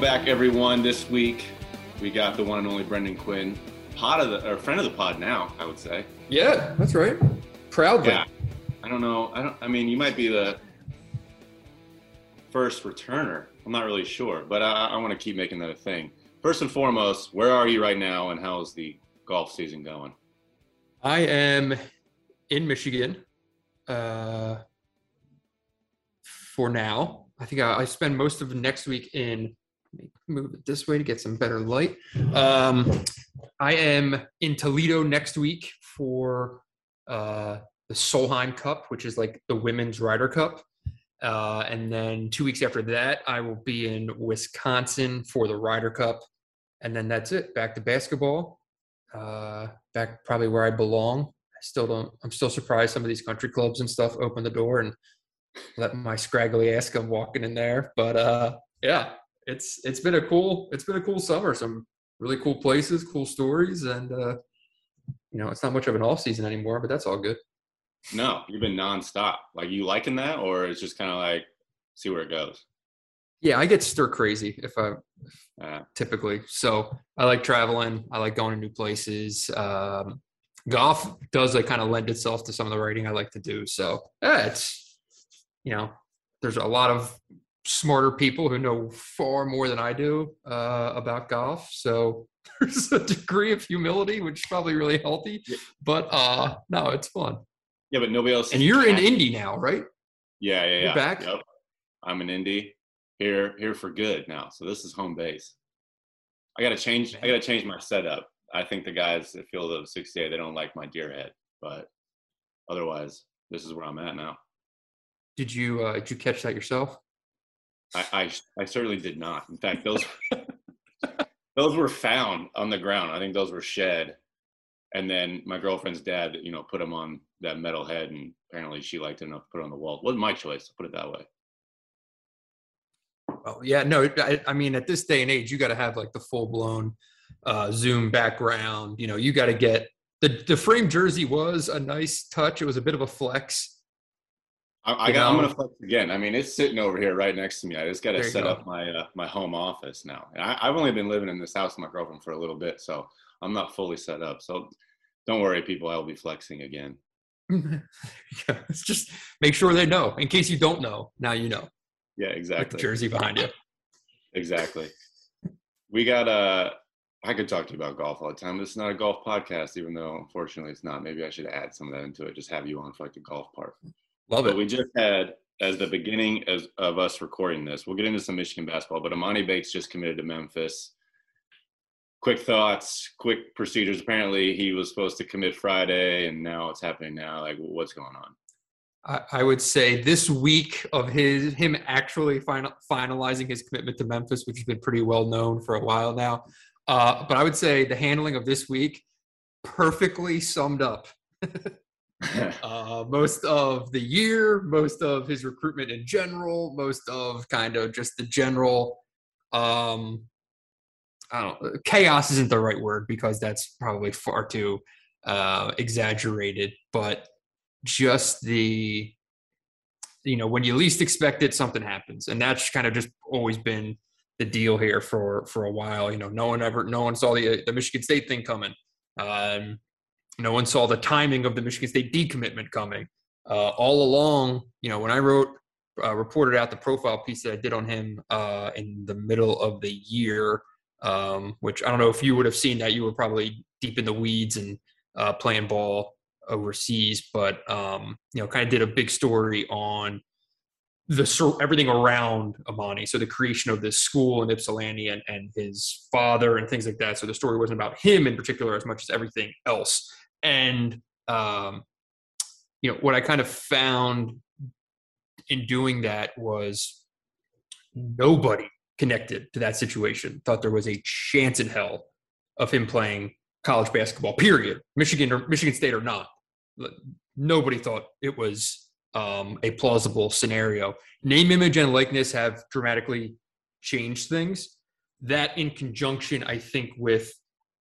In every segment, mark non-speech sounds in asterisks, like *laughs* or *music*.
Welcome back, everyone. This week we got the one and only Brendan Quinn, pod of the or friend of the pod now, I would say. Yeah, that's right. Proudly. Yeah. I don't know. I don't. I mean, you might be the first returner. I'm not really sure, but I, I want to keep making that a thing. First and foremost, where are you right now, and how's the golf season going? I am in Michigan uh, for now. I think I, I spend most of next week in. Move it this way to get some better light. Um, I am in Toledo next week for uh, the Solheim Cup, which is like the women's Ryder Cup. Uh, and then two weeks after that, I will be in Wisconsin for the Ryder Cup. And then that's it. Back to basketball. Uh, back probably where I belong. I still don't. I'm still surprised some of these country clubs and stuff open the door and let my scraggly ass come walking in there. But uh, yeah, it's it's been a cool it's been a cool summer. Some really cool places, cool stories, and uh, you know it's not much of an off season anymore, but that's all good. No, you've been nonstop. Like you liking that, or it's just kind of like see where it goes. Yeah, I get stir crazy if I Uh, typically. So I like traveling. I like going to new places. Um, golf does like kind of lend itself to some of the writing I like to do. So yeah, it's you know, there's a lot of smarter people who know far more than I do uh, about golf. So *laughs* there's a degree of humility, which is probably really healthy. But uh, no, it's fun. yeah, but nobody else. And you're in Indy now, right? Yeah, yeah, yeah. You're back? Yep. I'm in Indy. Here, here for good now. So this is home base. I gotta change. I gotta change my setup. I think the guys at Field of 68 they don't like my deer head, but otherwise, this is where I'm at now. Did you uh, did you catch that yourself? I, I, I certainly did not. In fact, those *laughs* those were found on the ground. I think those were shed, and then my girlfriend's dad, you know, put them on that metal head, and apparently she liked it enough to put it on the wall. It wasn't my choice to put it that way. Oh yeah, no. I, I mean, at this day and age, you got to have like the full blown uh, Zoom background. You know, you got to get the the frame jersey was a nice touch. It was a bit of a flex. I, I You got, I'm gonna flex again. I mean, it's sitting over here right next to me. I just got to set go. up my uh, my home office now. And I, I've only been living in this house with my girlfriend for a little bit, so I'm not fully set up. So don't worry, people. I will be flexing again. *laughs* yeah, it's just make sure they know. In case you don't know, now you know. Yeah, With the exactly. jersey behind you. Exactly. We got uh I could talk to you about golf all the time. This is not a golf podcast, even though unfortunately it's not. Maybe I should add some of that into it. Just have you on for like the golf part. Love But it. we just had as the beginning as of us recording this. We'll get into some Michigan basketball, but Emoni Bates just committed to Memphis. Quick thoughts, quick procedures. Apparently, he was supposed to commit Friday, and now it's happening now. Like, what's going on? I, I would say this week of his him actually final, finalizing his commitment to Memphis, which has been pretty well known for a while now. Uh, but I would say the handling of this week perfectly summed up *laughs* *laughs* *laughs* uh, most of the year, most of his recruitment in general, most of kind of just the general. Um, I don't chaos isn't the right word because that's probably far too uh, exaggerated, but just the you know when you least expect it something happens and that's kind of just always been the deal here for for a while you know no one ever no one saw the the michigan state thing coming um no one saw the timing of the michigan state decommitment coming uh all along you know when i wrote uh, reported out the profile piece that i did on him uh in the middle of the year um which i don't know if you would have seen that you were probably deep in the weeds and uh playing ball overseas, but um, you know, kind of did a big story on the everything around Emoni. So the creation of this school in Ypsilanti and, and his father and things like that. So the story wasn't about him in particular as much as everything else. And um, you know, what I kind of found in doing that was nobody connected to that situation thought there was a chance in hell of him playing college basketball. Period. Michigan or Michigan State or not. Nobody thought it was um, a plausible scenario. Name, image, and likeness have dramatically changed things. That, in conjunction, I think, with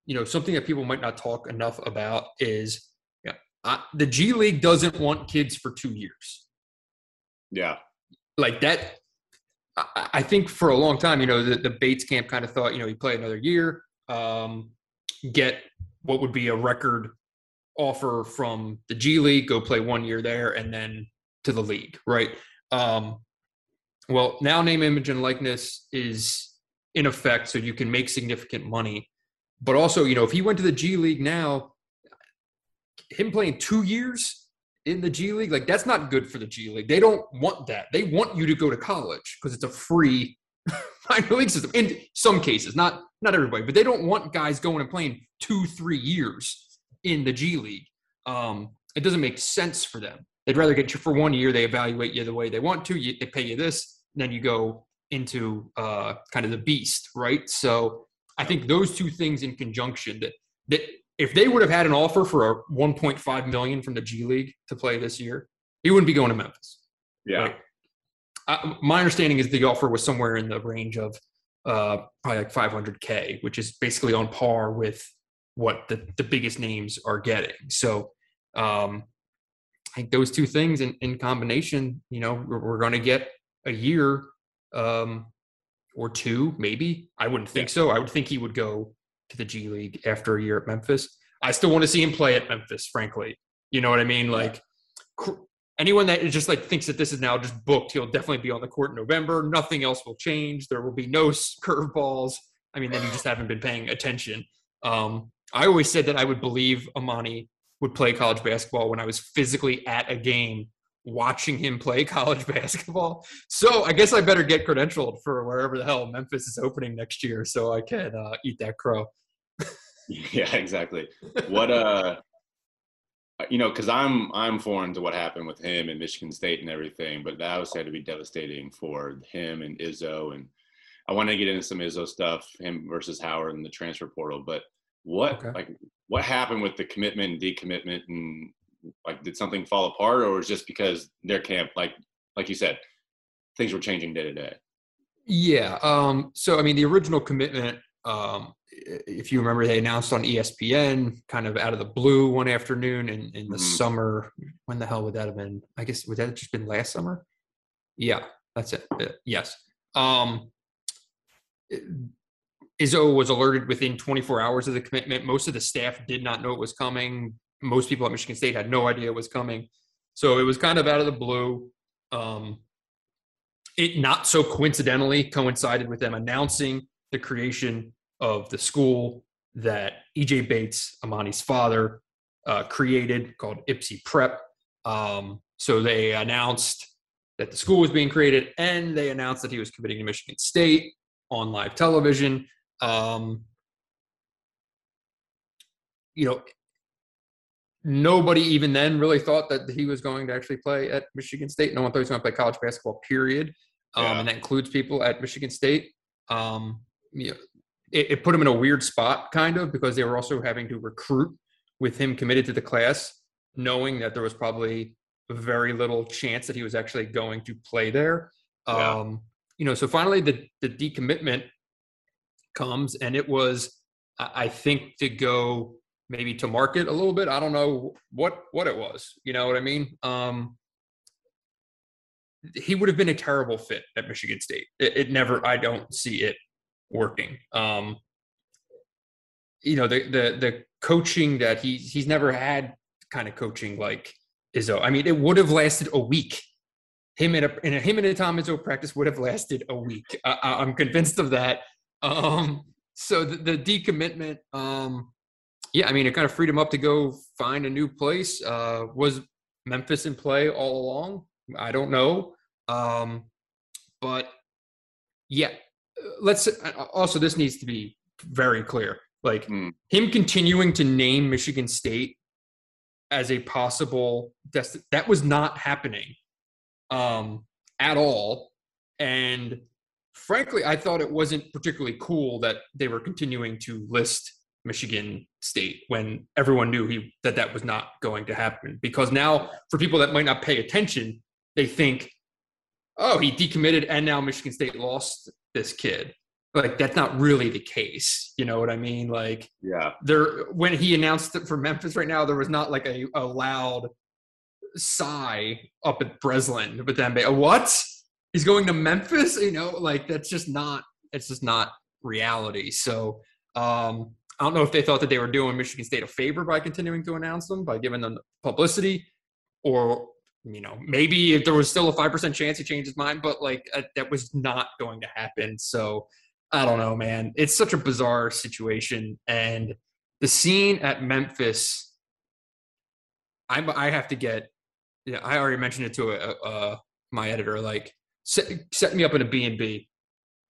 you know something that people might not talk enough about is yeah, uh, the G League doesn't want kids for two years Yeah. like that I, I think for a long time, you know, the, the Bates camp kind of thought, you know, he'd play another year, um, get what would be a record offer from the G League, go play one year there, and then to the league, right? Um, well, now name, image, and likeness is in effect, so you can make significant money. But also, you know, if he went to the G League now, him playing two years in the G League, like that's not good for the G League. They don't want that. They want you to go to college because it's a free *laughs* minor league system. In some cases, not not everybody, but they don't want guys going and playing two, three years in the G League. Um, it doesn't make sense for them. They'd rather get you for one year. They evaluate you the way they want to. You, they pay you this, then you go into uh, kind of the beast, right? So I think those two things in conjunction that that if they would have had an offer for a 1.5 million from the G League to play this year, he wouldn't be going to Memphis. Yeah. I, my understanding is the offer was somewhere in the range of uh, probably like 500k, which is basically on par with what the, the biggest names are getting. So um, I think those two things in, in combination, you know, we're, we're going to get a year um, or two, maybe. I wouldn't think yeah. so. I would think he would go to the G League after a year at Memphis. I still want to see him play at Memphis, frankly. You know what I mean? Like anyone that just like thinks that this is now just booked, he'll definitely be on the court in November. Nothing else will change. There will be no curveballs. I mean, then you just haven't been paying attention. Um, I always said that I would believe Emoni would play college basketball when I was physically at a game watching him play *laughs* college basketball. So I guess I better get credentialed for wherever the hell Memphis is opening next year so I can uh, eat that crow. *laughs* yeah, exactly. What uh you know, because I'm I'm foreign to what happened with him in Michigan State and everything, but that was said to be devastating for him and Izzo. And I want to get into some Izzo stuff, him versus Howard and the transfer portal. But what okay. like what happened with the commitment and decommitment and like did something fall apart or was just because their camp like like you said things were changing day to day? Yeah um so i mean the original commitment um if you remember they announced on espn kind of out of the blue one afternoon in, in the mm-hmm. summer. When the hell would that have been? I guess would that have just been last summer? Yeah that's it uh, yes. Um Izzo was alerted within 24 hours of the commitment. Most of the staff did not know it was coming most people at Michigan State had no idea it was coming. So it was kind of out of the blue. Um, it not so coincidentally coincided with them announcing the creation of the school that EJ Bates, Emoni's father, uh, created called Ypsi Prep. Um, so they announced that the school was being created and they announced that he was committing to Michigan State on live television. Um, you know, nobody even then really thought that he was going to actually play at Michigan State. No one thought he was going to play college basketball, period. Um, yeah. And that includes people at Michigan State. Um, you know, it, it, put him in a weird spot, kind of, because they were also having to recruit with him committed to the class, knowing that there was probably very little chance that he was actually going to play there. Yeah. Um, you know, so finally the the decommitment comes, and it was, I think, to go maybe to market a little bit. I don't know what what it was. You know what I mean? Um, he would have been a terrible fit at Michigan State. It, it never. I don't see it working. Um, you know the the the coaching that he he's never had kind of coaching like Izzo. I mean, it would have lasted a week. Him in a, a him and a Tom Izzo practice would have lasted a week. I, am convinced of that. Um, so the, the decommitment, um, yeah, I mean, it kind of freed him up to go find a new place. Uh, was Memphis in play all along? I don't know. Um, but yeah, let's also, this needs to be very clear. Like mm. him continuing to name Michigan State as a possible dest- that was not happening um, at all. And frankly, I thought it wasn't particularly cool that they were continuing to list Michigan State when everyone knew he that that was not going to happen. Because now, for people that might not pay attention, they think, "Oh, he decommitted, and now Michigan State lost this kid." Like that's not really the case. You know what I mean? Like, yeah, there when he announced it for Memphis right now, there was not like a, a loud sigh up at Breslin, but then a what? he's going to Memphis. You know, like that's just not it's just not reality. So um, I don't know if they thought that they were doing Michigan State a favor by continuing to announce them by giving them publicity, or you know maybe if there was still a five percent chance he changed his mind, but like uh, that was not going to happen. So I don't know, man. It's such a bizarre situation, and the scene at Memphis. I I have to get. Yeah, I already mentioned it to a, a, my editor. Like set, set me up in a B and B,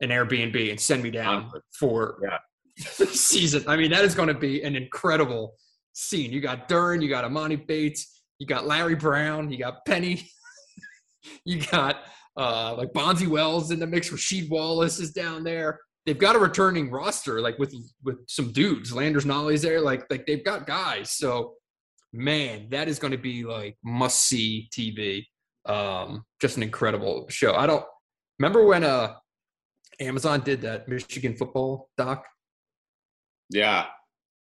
an Airbnb, and send me down for Yeah. *laughs* season. I mean, that is going to be an incredible scene. You got Duren, you got Emoni Bates, you got Larry Brown, you got Penny, *laughs* you got uh, like Bonzi Wells in the mix. Rasheed Wallace is down there. They've got a returning roster, like with with some dudes. Landers Nolley's there. Like like they've got guys. So man, that is going to be like must see TV. Um, just an incredible show. I don't remember when uh Amazon did that Michigan football doc. Yeah,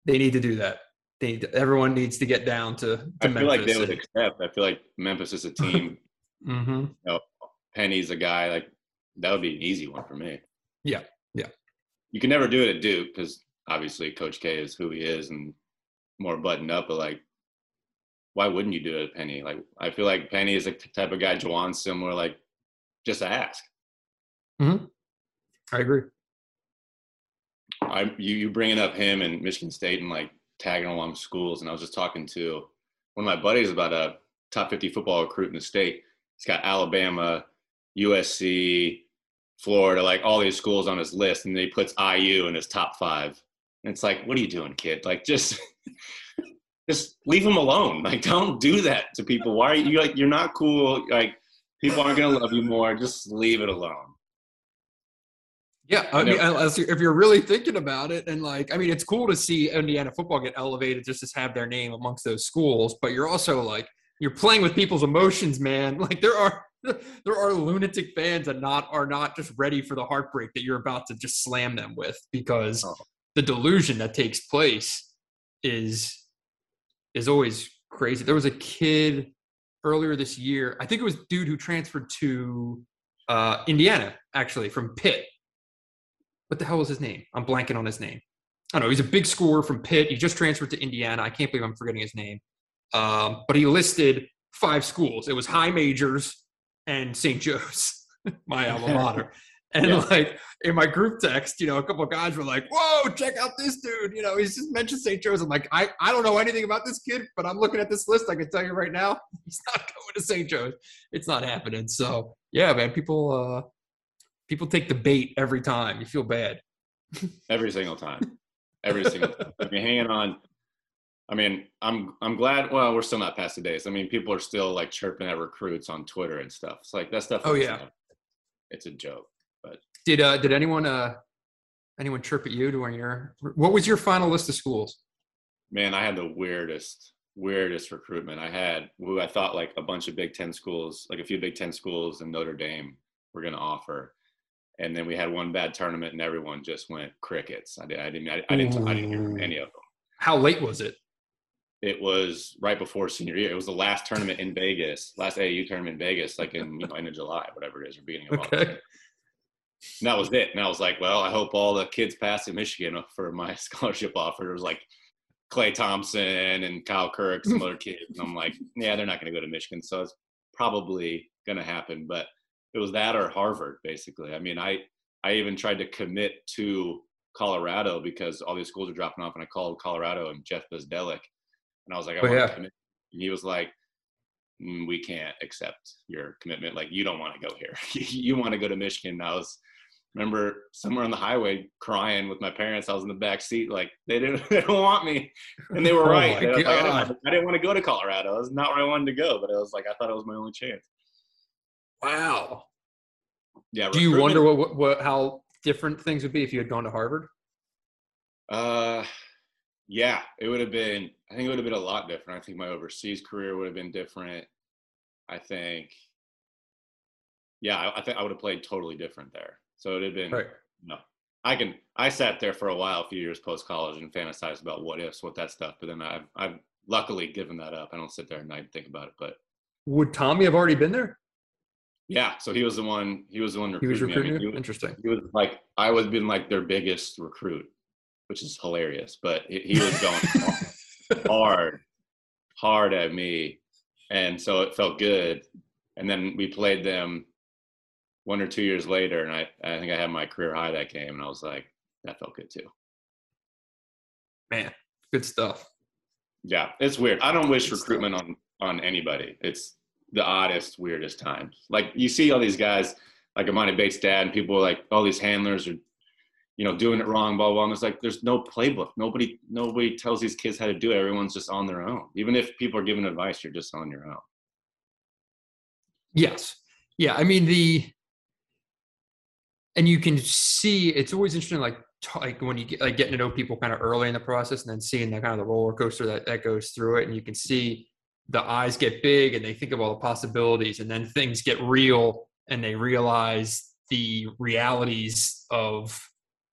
They need to do that. They need to- everyone needs to get down to, to I feel like they would accept. I feel like Memphis is a *laughs* team. Mhm. Penny's a guy like that would be an easy one for me. Yeah, yeah. You can never do it at Duke because obviously Coach K is who he is and more buttoned up. But like, why wouldn't you do it at Penny? Like, I feel like Penny is the type of guy Juwan's similar. Like, just ask. Mhm. I agree. I you you bringing up him and Michigan State and like tagging along schools, and I was just talking to one of my buddies about a top 50 football recruit in the state. He's got Alabama, USC, Florida, like all these schools on his list, and then he puts IU in his top five. And it's like, what are you doing, kid? Like, just *laughs* just leave him alone. Like, don't do that to people. Why are you like? You're not cool. Like, people aren't gonna love you more. Just leave it alone. Yeah, I mean, know. unless you- if you're really thinking about it, and like, I mean, it's cool to see Indiana football get elevated just to have their name amongst those schools. But you're also like, you're playing with people's emotions, man. *laughs* Like there are there are lunatic fans that not are not just ready for the heartbreak that you're about to just slam them with because Oh. the delusion that takes place is is always crazy. There was a kid earlier this year. I think it was dude who transferred to uh, Indiana actually from Pitt what the hell was his name? I'm blanking on his name. I don't know. He's a big scorer from Pitt. He just transferred to Indiana. I can't believe I'm forgetting his name. Um, but he listed five schools. It was High Majors and St. Joe's, *laughs* my alma mater. *laughs* And Yeah. like in my group text, you know, a couple of guys were like, "Whoa, check out this dude!" You know, he's just mentioned St. Joe's. I'm like, I, I don't know anything about this kid, but I'm looking at this list. I can tell you right now, *laughs* he's not going to St. Joe's. It's not happening. So yeah, man, people uh, people take the bait every time. You feel bad. *laughs* every single time every single time I mean, hanging on i mean i'm i'm glad well we're still not past the days i mean people are still like chirping at recruits on twitter and stuff it's like that stuff Oh, yeah. uh, it's a joke But Did uh did anyone uh anyone chirp at you during your what was your final list of schools? man i had the weirdest weirdest recruitment i had who i thought like a bunch of big 10 schools like a few big 10 schools and notre dame were going to offer and then we had one bad tournament and everyone just went crickets i, did, I didn't I, I didn't i didn't hear from any of them How late was it? it was right before senior year. It was the last tournament in Vegas, last AAU tournament in Vegas, like in you know, end of July, whatever it is, or beginning of August. And that was it. And I was like, well, I hope all the kids pass in Michigan *laughs* for my *laughs* scholarship offer. It was like Klay Thompson and Kyle Kirk, some *laughs* other kids. And I'm like, yeah, they're not going to go to Michigan. So it's probably going to happen. But it was that or Harvard, basically. I mean, I, I even tried to commit to Colorado because all these schools are dropping off. And I called Colorado and Jeff Bzdelik. And I was like, I Oh, want yeah. to commit. And he was like, "Mm, we can't accept your commitment. Like, you don't want to go here. *laughs* you want to go to Michigan. And I was, remember somewhere on the highway crying with my parents. I was in the back seat, like they didn't, *laughs* they don't want me, and they were Oh right. I, like, I, didn't, want- I didn't want to go to Colorado. It was not where I wanted to go, but it was like I thought it was my only chance. Wow. Yeah. Do you wonder what, what what how different things would be if you had gone to Harvard? Uh, yeah, it would have been. I think it would have been a lot different. I think my overseas career would have been different. I think. Yeah, I, I think I would have played totally different there. So it would have been. Right. No, I can. I sat there for a while, a few years post college, and fantasized about what ifs, what that stuff. But then I've, I've luckily given that up. I don't sit there at night and think about it. But Would Tommy have already been there? Yeah, so he was the one. He was the one recruiting. He was recruiting me. I mean, he was- Interesting. he was like I was been like their biggest recruit, which is hilarious. But he, he was going *laughs* hard, hard at me, and so it felt good. And then we played them one or two years later, and I I think I had my career high that game, and I was like, that felt good too. Man, good stuff. Yeah, it's weird. I don't wish recruitment on on anybody. It's the oddest, weirdest times. Like you see all these guys, like Emoni Bates' dad, and people like, all these handlers are, you know, doing it wrong, blah blah. And it's like there's no playbook. Nobody nobody tells these kids how to do it. Everyone's just on their own. Even if people are giving advice, you're just on your own. Yes. Yeah. I mean the, and you can see it's always interesting, like like when you get like getting to know people kind of early in the process, and then seeing that kind of the roller coaster that that goes through it, and you can see the eyes get big and they think of all the possibilities, and then things get real, and they realize the realities of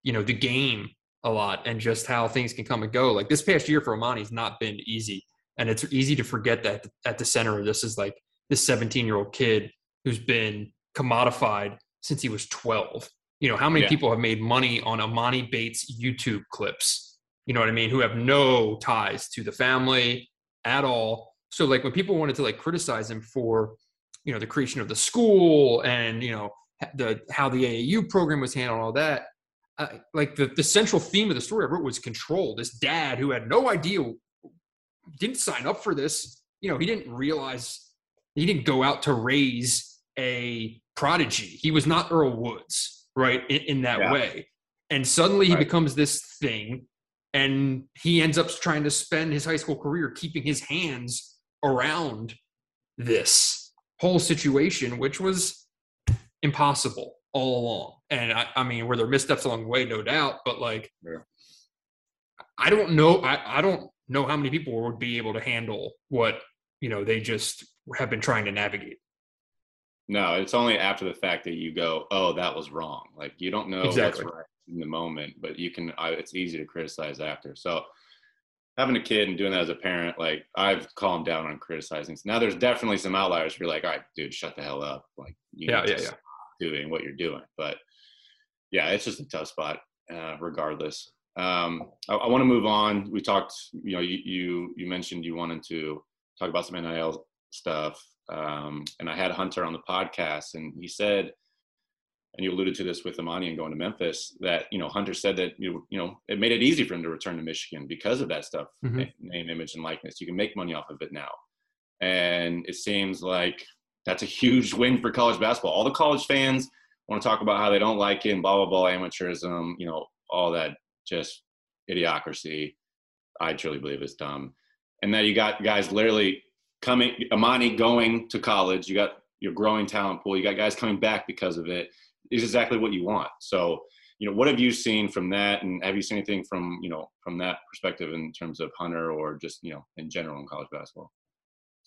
you know the game a lot and just how things can come and go. Like this past year for Emoni's not been easy, and it's easy to forget that at the center of this is like this 17 year old kid who's been commodified since he was 12. You know, how many Yeah. people have made money on Emoni Bates YouTube clips? You know what I mean? Who have no ties to the family at all. So like when people wanted to like criticize him for, you know, the creation of the school and, you know, the how the AAU program was handled, all that, uh, like the, the central theme of the story I wrote was control. This dad who had no idea, didn't sign up for this. You know, he didn't realize he didn't go out to raise a prodigy. He was not Earl Woods, right? In, in that Yeah. way. And suddenly he Right. becomes this thing and he ends up trying to spend his high school career keeping his hands around this whole situation, which was impossible all along. And I, I mean, were there missteps along the way? No doubt. But like, Yeah. I don't know. I, I don't know how many people would be able to handle what, you know, they just have been trying to navigate. No, it's only after the fact that you go, oh, that was wrong. Like you don't know Exactly. what's right in the moment, but you can. It's easy to criticize after. So having a kid and doing that as a parent, like I've calmed down on criticizing. Now there's definitely some outliers. Where you're like, all right, dude, shut the hell up. Like you Yeah, yeah, yeah. doing what you're doing. But yeah, it's just a tough spot, uh, regardless. Um, I, I want to move on. We talked. You know, you, you you mentioned you wanted to talk about some NIL stuff. Um, and I had Hunter on the podcast, and he said, and you alluded to this with Emoni and going to Memphis, that you know Hunter said that you you know it made it easy for him to return to Michigan because of that stuff, Mhm. na- name, image, and likeness. You can make money off of it now, and it seems like that's a huge win for college basketball. All the college fans want to talk about how they don't like it and blah blah blah amateurism, you know, all that just idiocracy. I truly believe is dumb. And that you got guys literally coming, Emoni going to college. You got your growing talent pool. You got guys coming back because of it. Is exactly what you want. So, you know, what have you seen from that? And have you seen anything from you know from that perspective in terms of Hunter or just you know in general in college basketball?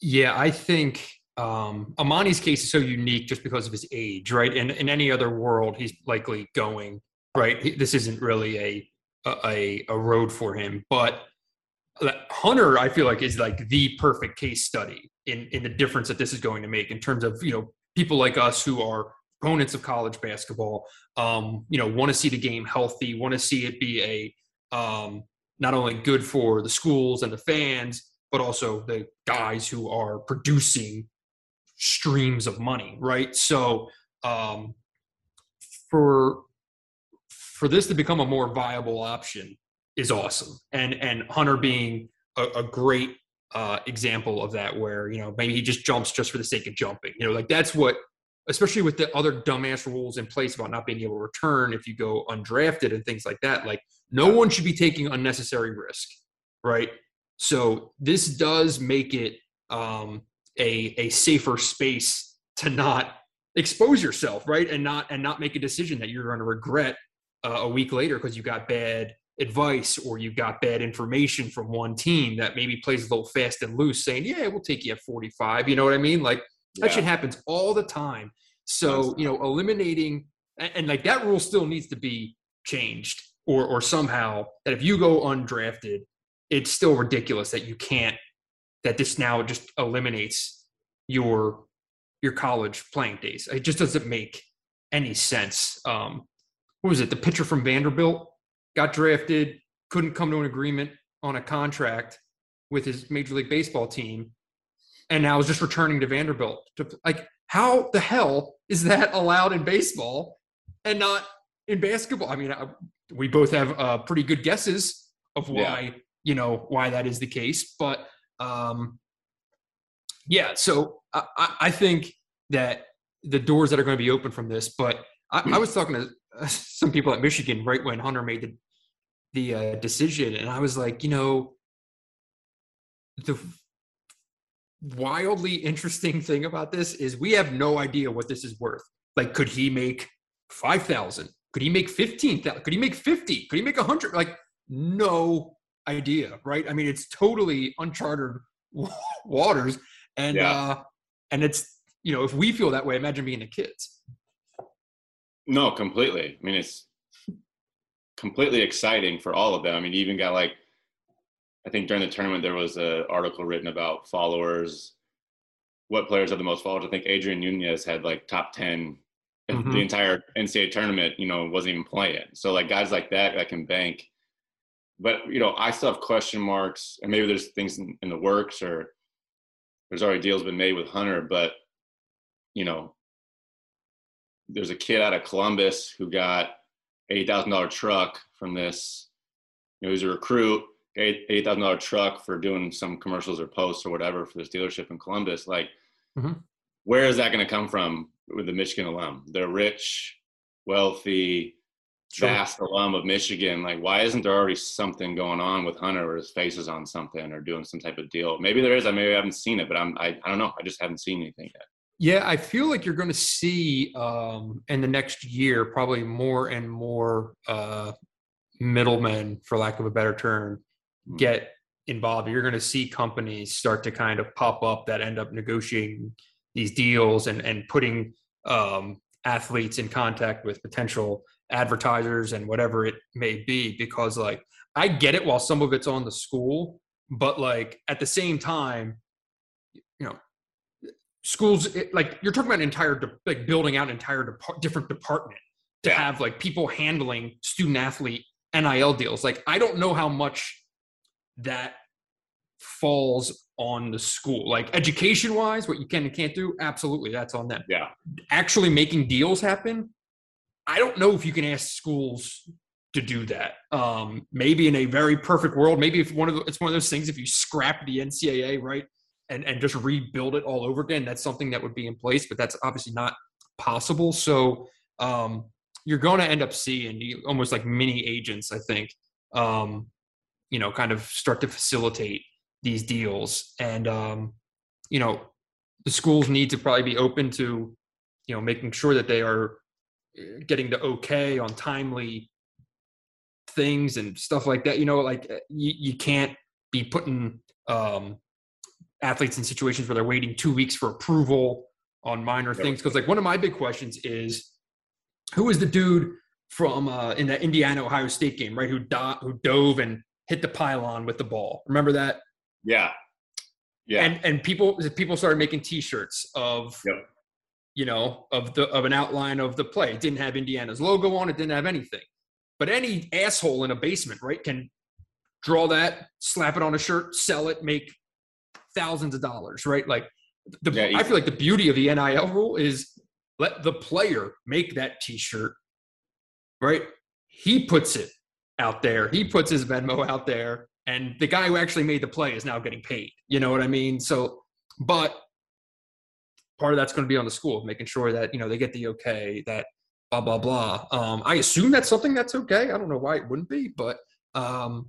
Yeah, I think um, Emoni's case is so unique just because of his age, right? And in any other world, he's likely going right. This isn't really a a, a road for him, but Hunter, I feel like, is like the perfect case study in in the difference that this is going to make in terms of you know people like us who are opponents of college basketball. Um, you know, want to see the game healthy, want to see it be a um, not only good for the schools and the fans, but also the guys who are producing streams of money, right? So um, for for this to become a more viable option is awesome, and and Hunter being a, a great uh, example of that, where you know maybe he just jumps just for the sake of jumping, you know, like that's what. Especially with the other dumbass rules in place about not being able to return if you go undrafted and things like that, like no one should be taking unnecessary risk, right? So this does make it um, a a safer space to not expose yourself, right, and not and not make a decision that you're going to regret uh, a week later because you got bad advice or you got bad information from one team that maybe plays a little fast and loose, saying, "Yeah, we'll take you at 45." You know what I mean? Like that shit happens all the time. So you know, eliminating and, and like that rule still needs to be changed or or somehow that if you go undrafted it's still ridiculous that you can't that this now just eliminates your your college playing days. It just doesn't make any sense. Um, what was it? The pitcher from Vanderbilt got drafted, couldn't come to an agreement on a contract with his Major League Baseball team, and now is just returning to Vanderbilt. To, like, how the hell is that allowed in baseball and not in basketball? I mean, I, we both have uh, pretty good guesses of why yeah. you know why that is the case, but um, yeah. So I, I think that the doors that are going to be open from this, but I, I was talking to some people at Michigan right when Hunter made the the uh, decision, and I was like, you know, the wildly interesting thing about this is we have no idea what this is worth. Like, could he make five thousand? Could he make fifteen thousand? Could he make fifty? Could he make a hundred? Like, no idea, right? I mean, it's totally uncharted *laughs* waters, and yeah. uh, and it's you know, if we feel that way, imagine being the kids. No, completely. I mean, it's completely exciting for all of them. I mean, even got like, I think during the tournament there was an article written about followers, what players have the most followers. I think Adrien Nunez had like top 10 mm-hmm. the entire NCAA tournament, you know, wasn't even playing. So like guys like that that can bank. But you know, I still have question marks, and maybe there's things in, in the works, or there's already deals been made with Hunter. But you know, there's a kid out of Columbus who got eight thousand dollar truck from this. You know, he's a recruit, eight thousand dollar truck for doing some commercials or posts or whatever for this dealership in Columbus. Like, mm-hmm. where is that going to come from with the Michigan alum? They're rich, wealthy, sure. vast alum of Michigan. Like, why isn't there already something going on with Hunter or his face is on something or doing some type of deal? Maybe there is. I maybe haven't seen it, but I'm I, I don't know. I just haven't seen anything yet. Yeah, I feel like you're going to see um, in the next year probably more and more uh, middlemen, for lack of a better term. Get involved. You're going to see companies start to kind of pop up that end up negotiating these deals and and putting um, athletes in contact with potential advertisers and whatever it may be. Because like I get it, while some of it's on the school, but like at the same time, you know schools like you're talking about an entire de- like building out an entire de- different department to have like people handling student athlete nil deals like i don't know how much that falls on the school. Like education wise what you can and can't do absolutely that's on them. Yeah. Actually making deals happen i don't know if you can ask schools to do that. Um maybe in a very perfect world maybe if one of the, it's one of those things if you scrap the ncaa right and and just rebuild it all over again that's something that would be in place but that's obviously not possible. So um, you're going to end up seeing almost like mini agents i think. Um, you know kind of start to facilitate these deals and um, you know the schools need to probably be open to you know making sure that they are uh, getting the okay on timely things and stuff like that you know like uh, you, you can't be putting um athletes in situations where they're waiting two weeks for approval on minor things. Because like one of my big questions is, who is the dude from uh, in the Indiana Ohio State game, right? Who do- who dove and hit the pylon with the ball? Remember that? Yeah, yeah. And and people people started making T-shirts of. Yep. You know, of the of an outline of the play. It didn't have Indiana's logo on it. Didn't have anything. But any asshole in a basement, right, can draw that, slap it on a shirt, sell it, make thousands of dollars, right? Like the yeah, I feel like the beauty of the NIL rule is let the player make that t-shirt, right? He puts it out there. He puts his Venmo out there and the guy who actually made the play is now getting paid. You know what I mean? So but part of that's going to be on the school, making sure that, you know, they get the okay, that blah blah blah. Um, I assume that's something that's okay. I don't know why it wouldn't be, but um,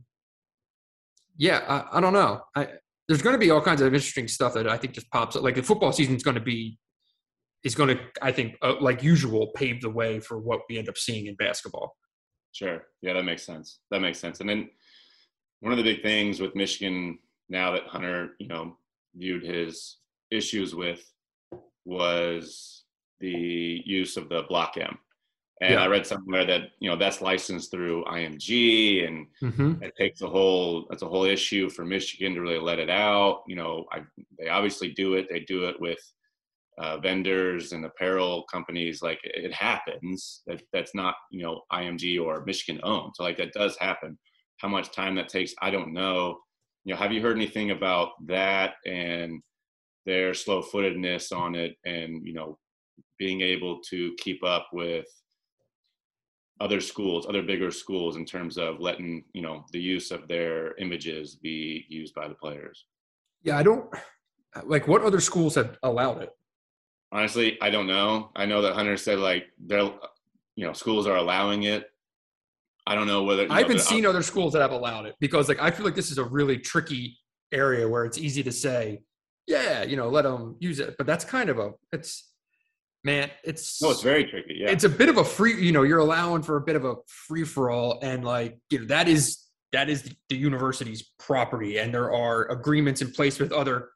yeah, I, I don't know. I there's going to be all kinds of interesting stuff that I think just pops up. Like the football season is going to be is going to, I think, uh, like usual, pave the way for what we end up seeing in basketball. Sure. Yeah, that makes sense. That makes sense. And then one of the big things with Michigan now that Hunter, you know, viewed his issues with was the use of the block M. And yeah. I read somewhere that you know that's licensed through IMG, and mm-hmm. it takes a whole that's a whole issue for Michigan to really let it out. You know, I, they obviously do it. They do it with uh, vendors and apparel companies. Like it happens. That that's not you know IMG or Michigan owned. So like that does happen. How much time that takes, I don't know. You know, have you heard anything about that and their slow footedness on it, and you know, being able to keep up with other schools, other bigger schools, in terms of letting you know the use of their images be used by the players? Yeah, I don't like what other schools have allowed it. Honestly, I don't know. I know that Hunter said like they're, you know, schools are allowing it. I don't know whether I haven't uh, seen other schools that have allowed it because like I feel like this is a really tricky area where it's easy to say, yeah, you know, let them use it, but that's kind of a it's man, it's no, it's very tricky. Yeah, it's a bit of a free. You know, you're allowing for a bit of a free for all, and like you know that is that is the university's property, and there are agreements in place with other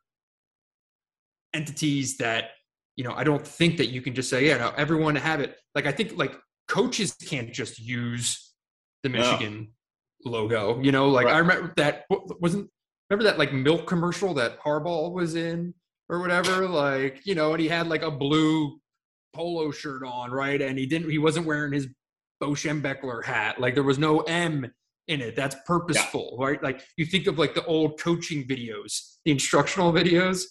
entities that you know. I don't think that you can just say, yeah, no, everyone have it. Like I think like coaches can't just use the Michigan no. logo. You know, like right. I remember that wasn't remember that like milk commercial that Harbaugh was in or whatever. *laughs* Like you know, and he had like a blue polo shirt on, right? And he didn't. He wasn't wearing his Bo Schembechler hat. Like there was no M in it. That's purposeful, yeah. right? Like you think of like the old coaching videos, the instructional videos.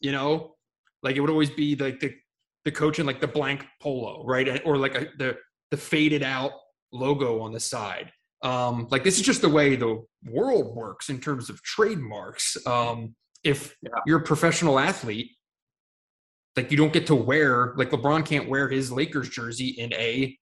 You know, like it would always be like the the coach in like the blank polo, right? Or like a, the the faded out logo on the side. Um, like this is just the way the world works in terms of trademarks. Um, if yeah. you're a professional athlete, like you don't get to wear like LeBron can't wear his Lakers jersey in a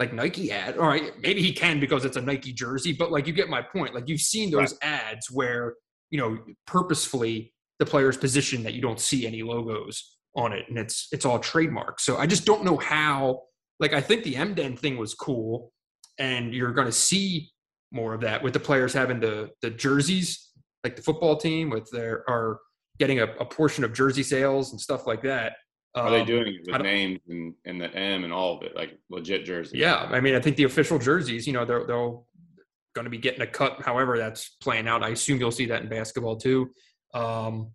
like Nike ad. All right, maybe he can because it's a Nike jersey, but like you get my point. Like you've seen those right. ads where you know purposefully the player's position that you don't see any logos on it, and it's it's all trademark. So I just don't know how. Like I think the Emden thing was cool, and you're going to see more of that with the players having the the jerseys, like the football team with their are getting a, a portion of jersey sales and stuff like that. Are they um, doing it with names and, and the M and all of it, like legit jerseys? Yeah, I mean, I think the official jerseys, you know, they're they're going to be getting a cut. However, that's playing out. I assume you'll see that in basketball too. Um,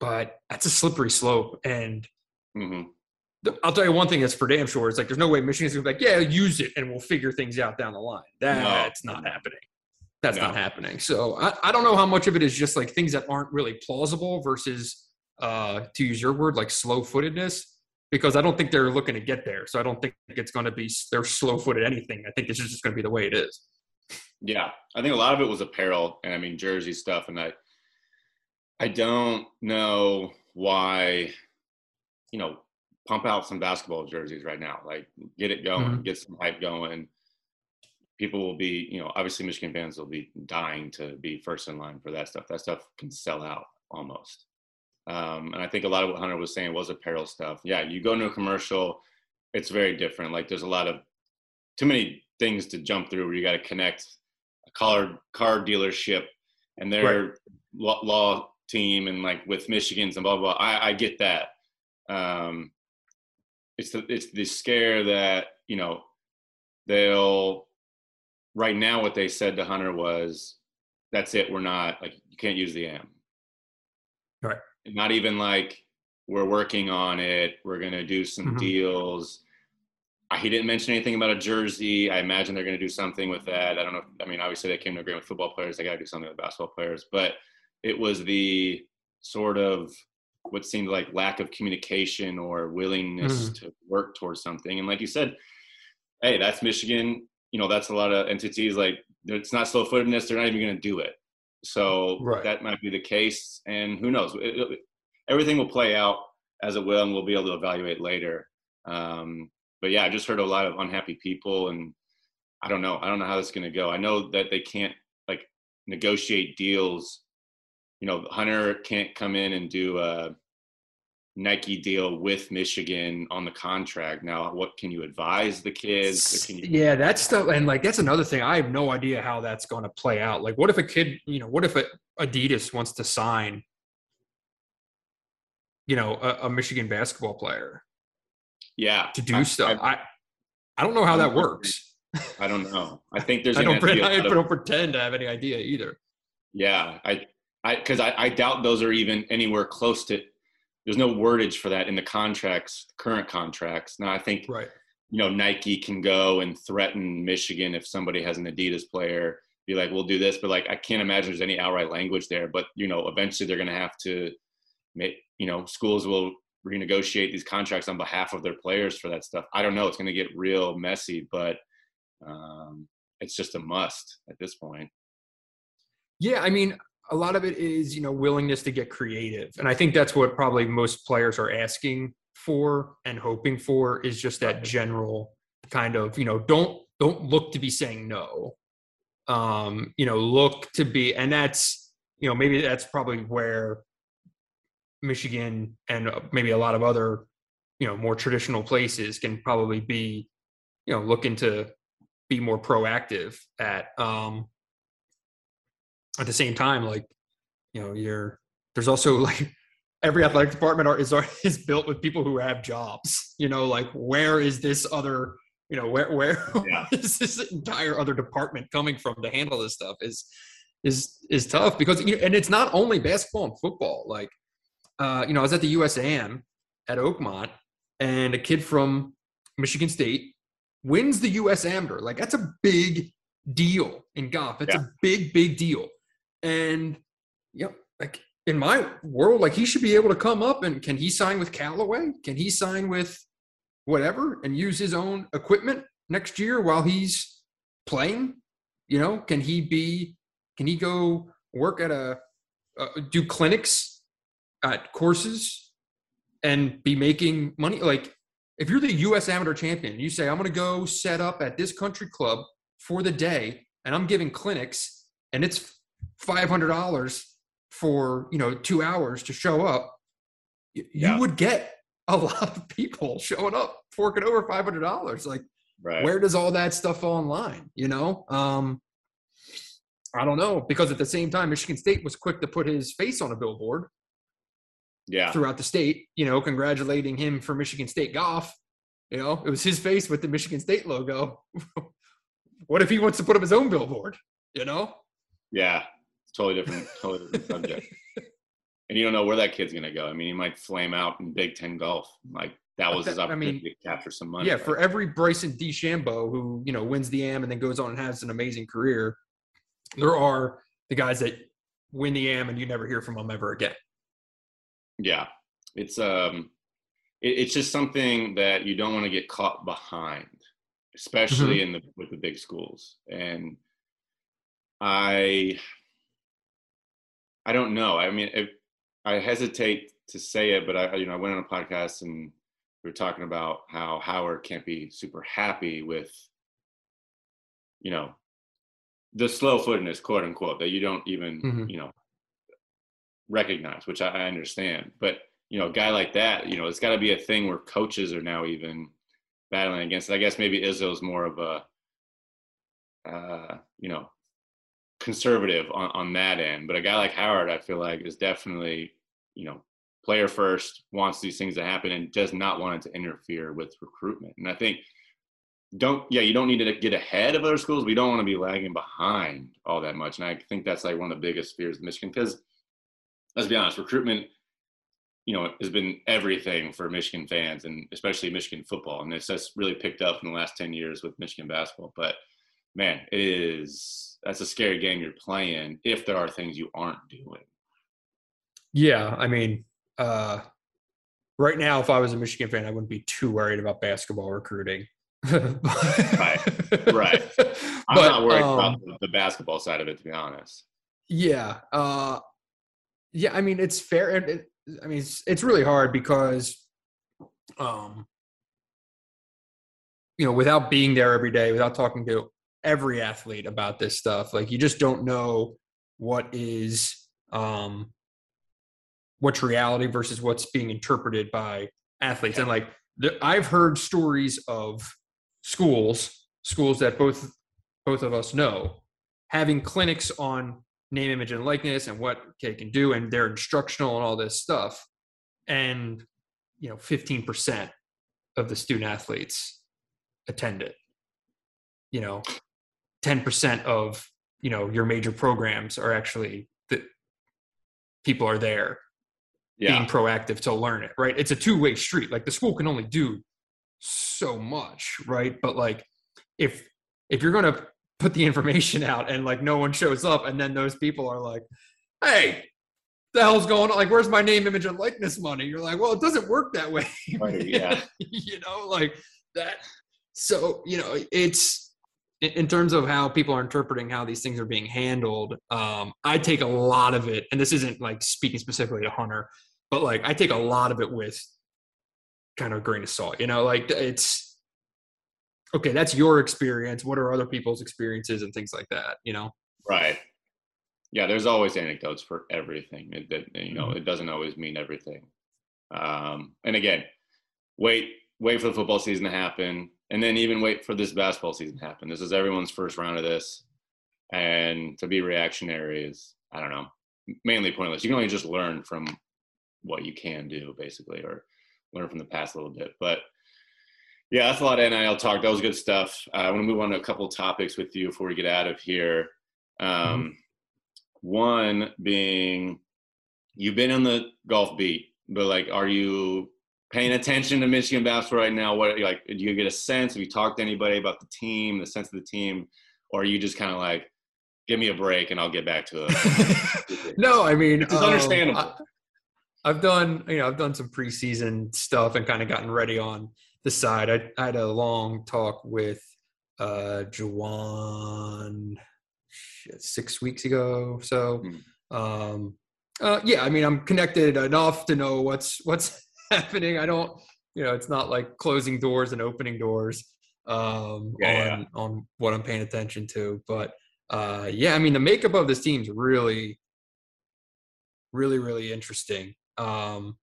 but that's a slippery slope, and mm-hmm. I'll tell you one thing that's for damn sure. It's like there's no way Michigan's gonna be like, yeah, use it, and we'll figure things out down the line. That's no. not happening that's no. not happening. So I, I don't know how much of it is just like things that aren't really plausible versus uh to use your word like slow footedness because I don't think they're looking to get there. So I don't think it's going to be they're slow footed anything. I think it's just going to be the way it is. Yeah, I think a lot of it was apparel and I mean jersey stuff, and I I don't know why you know pump out some basketball jerseys right now, like get it going, mm-hmm. get some hype going people will be, you know, obviously Michigan fans will be dying to be first in line for that stuff. That stuff can sell out almost. Um, and I think a lot of what Hunter was saying was apparel stuff. Yeah, you go into a commercial, it's very different. Like there's a lot of too many things to jump through where you got to connect a car car dealership and their right. law, law, team and like with Michigan's and blah blah. blah. I, I get that. Um, it's the it's the scare that you know they'll right now what they said to Hunter was, "That's it. We're not like you can't use the am Right. Not even like we're working on it. We're gonna do some mm-hmm. deals. He didn't mention anything about a jersey. I imagine they're going to do something with that. I don't know. I mean, obviously they came to agreement with football players. They got to do something with basketball players. But it was the sort of what seemed like lack of communication or willingness mm. to work towards something. And like you said, hey, that's Michigan you know that's a lot of entities like it's not slow footedness they're not even going to do it so right. that might be the case and who knows it, it, everything will play out as it will and we'll be able to evaluate later um, but yeah i just heard a lot of unhappy people and i don't know i don't know how this is going to go i know that they can't like negotiate deals you know hunter can't come in and do a Nike deal with Michigan on the contract. Now, what can you advise the kids? You- yeah, that's stuff, and like that's another thing. I have no idea how that's going to play out. Like, what if a kid, you know, what if a, Adidas wants to sign, you know, a, a Michigan basketball player? Yeah, to do I, stuff. I, I, I don't know how that works. I don't know. I think *laughs* there's. I don't. Pre- I don't pretend to have any idea either. Yeah, I, I, because I, I doubt those are even anywhere close to there's no wordage for that in the contracts, current contracts. Now I think right. you know Nike can go and threaten Michigan if somebody has an Adidas player, be like, we'll do this, but like I can't imagine there's any outright language there. But you know, eventually they're going to have to make you know schools will renegotiate these contracts on behalf of their players for that stuff. I don't know. It's going to get real messy, but um, it's just a must at this point. Yeah, I mean, a lot of it is you know willingness to get creative. And i think that's what probably most players are asking for and hoping for is just that general kind of you know don't don't look to be saying no. Um you know look to be and that's you know maybe that's probably where michigan and uh, maybe a lot of other you know more traditional places can probably be you know looking to be more proactive at. Um at the same time, like you know, you're there's also *laughs* like every athletic department are, is *laughs* is built with people who have jobs. You know, like where is this other you know where where yeah. *laughs* is this entire other department coming from to handle this stuff is is is tough because you know, and it's not only basketball and football like uh you know i was at the usam at oakmont and a kid from michigan state wins the us amateur like that's a big deal in golf it's yeah. a big big deal and yep, like in my world, like he should be able to come up and can he sign with Callaway? Can he sign with whatever and use his own equipment next year while he's playing? You know, can he be? Can he go work at a uh, do clinics at courses and be making money? Like if you're the U.S. Amateur Champion, you say I'm going to go set up at this country club for the day, and I'm giving clinics, and it's five hundred dollars for you know two hours to show up, you, yeah. would get a *laughs* lot of people showing up forking over five hundred dollars. Like, right. where does all that stuff fall in line? You know, um, I don't know because at the same time, Michigan State was quick to put his face on a billboard. Yeah. Throughout the state, you know, congratulating him for Michigan State golf. You know, it was his face with the Michigan State logo. *laughs* what if he wants to put up his own billboard? You know? Yeah, it's totally different, totally different subject. *laughs* And you don't know where that kid's gonna go. I mean, he might flame out in Big Ten golf. Like that was his opportunity I mean, to capture some money. Yeah, right? for every Bryson DeChambeau who you know wins the Am and then goes on and has an amazing career, there are the guys that win the Am and you never hear from them ever again. Yeah, it's um, it, it's just something that you don't want to get caught behind, especially mm-hmm. in the with the big schools. And I I don't know. I mean, if, I hesitate to say it, but I, you know, I went on a podcast and we were talking about how Howard can't be super happy with, you know, the slow footedness, quote unquote, that you don't even, mm-hmm. you know, recognize, which I, I understand. But you know, a guy like that, you know, it's got to be a thing where coaches are now even battling against it. I guess maybe Izzo's more of a, uh, you know, conservative on, on that end. But a guy like Howard, I feel like, is definitely, you know, player first, wants these things to happen, and does not want it to interfere with recruitment. And I think don't yeah, you don't need to get ahead of other schools. We don't want to be lagging behind all that much. And I think that's like one of the biggest fears of Michigan because let's be honest, recruitment, you know, has been everything for Michigan fans and especially Michigan football. And it's just really picked up in the last 10 years with Michigan basketball. But man, it is that's a scary game you're playing if there are things you aren't doing. Yeah, I mean, uh, right now, if I was a Michigan fan, I wouldn't be too worried about basketball recruiting. *laughs* right, right. I'm but, not worried um, about the, basketball side of it, to be honest. Yeah, uh, yeah. I mean, it's fair. It, I mean, it's, it's really hard because, um, you know, without being there every day, without talking to every athlete about this stuff. Like you just don't know what is um what's reality versus what's being interpreted by athletes. And like the, I've heard stories of schools, schools that both both of us know, having clinics on name, image, and likeness and what they can do and they're instructional and all this stuff. And you know, 15% of the student athletes attend it. You know, 10% of you know your major programs are actually that people are there Yeah. being proactive to learn it, right? It's a two way street. Like the school can only do so much, right? But like if if you're gonna put the information out and like no one shows up, and then those people are like, "Hey, the hell's going on? Like, where's my name, image, and likeness money?" You're like, "Well, it doesn't work that way." Right, *laughs* yeah. you know, like that. So you know, it's in terms of how people are interpreting how these things are being handled. Um, I take a lot of it, and this isn't like speaking specifically to Hunter, but like I take a lot of it with kind of a grain of salt. You know, like it's okay. That's your experience. What are other people's experiences and things like that? You know. Right. Yeah, there's always anecdotes for everything. It, that you know, it doesn't always mean everything. Um, and again, wait, wait for the football season to happen, and then even wait for this basketball season to happen. This is everyone's first round of this, and to be reactionary is, I don't know, mainly pointless. You can only just learn from what you can do, basically, or learn from the past a little bit. But yeah, that's a lot of NIL talk. That was good stuff. Uh, I want to move on to a couple topics with you before we get out of here. Um, One being, you've been on the golf beat, but like, are you paying attention to Michigan basketball right now? What like, do you get a sense? Have you talked to anybody about the team, the sense of the team, or are you just kind of like, give me a break and I'll get back to it? *laughs* no, I mean It's um, understandable. I, I've done, you know, I've done some preseason stuff and kind of gotten ready on the side. I, I had a long talk with uh Juwan shit, six weeks ago. So, Hmm. um, uh, yeah, I mean, I'm connected enough to know what's what's *laughs* happening. I don't, you know, it's not like closing doors and opening doors um, Yeah, on on what I'm paying attention to. But uh, yeah, I mean, the makeup of this team's really, really, really interesting. Um,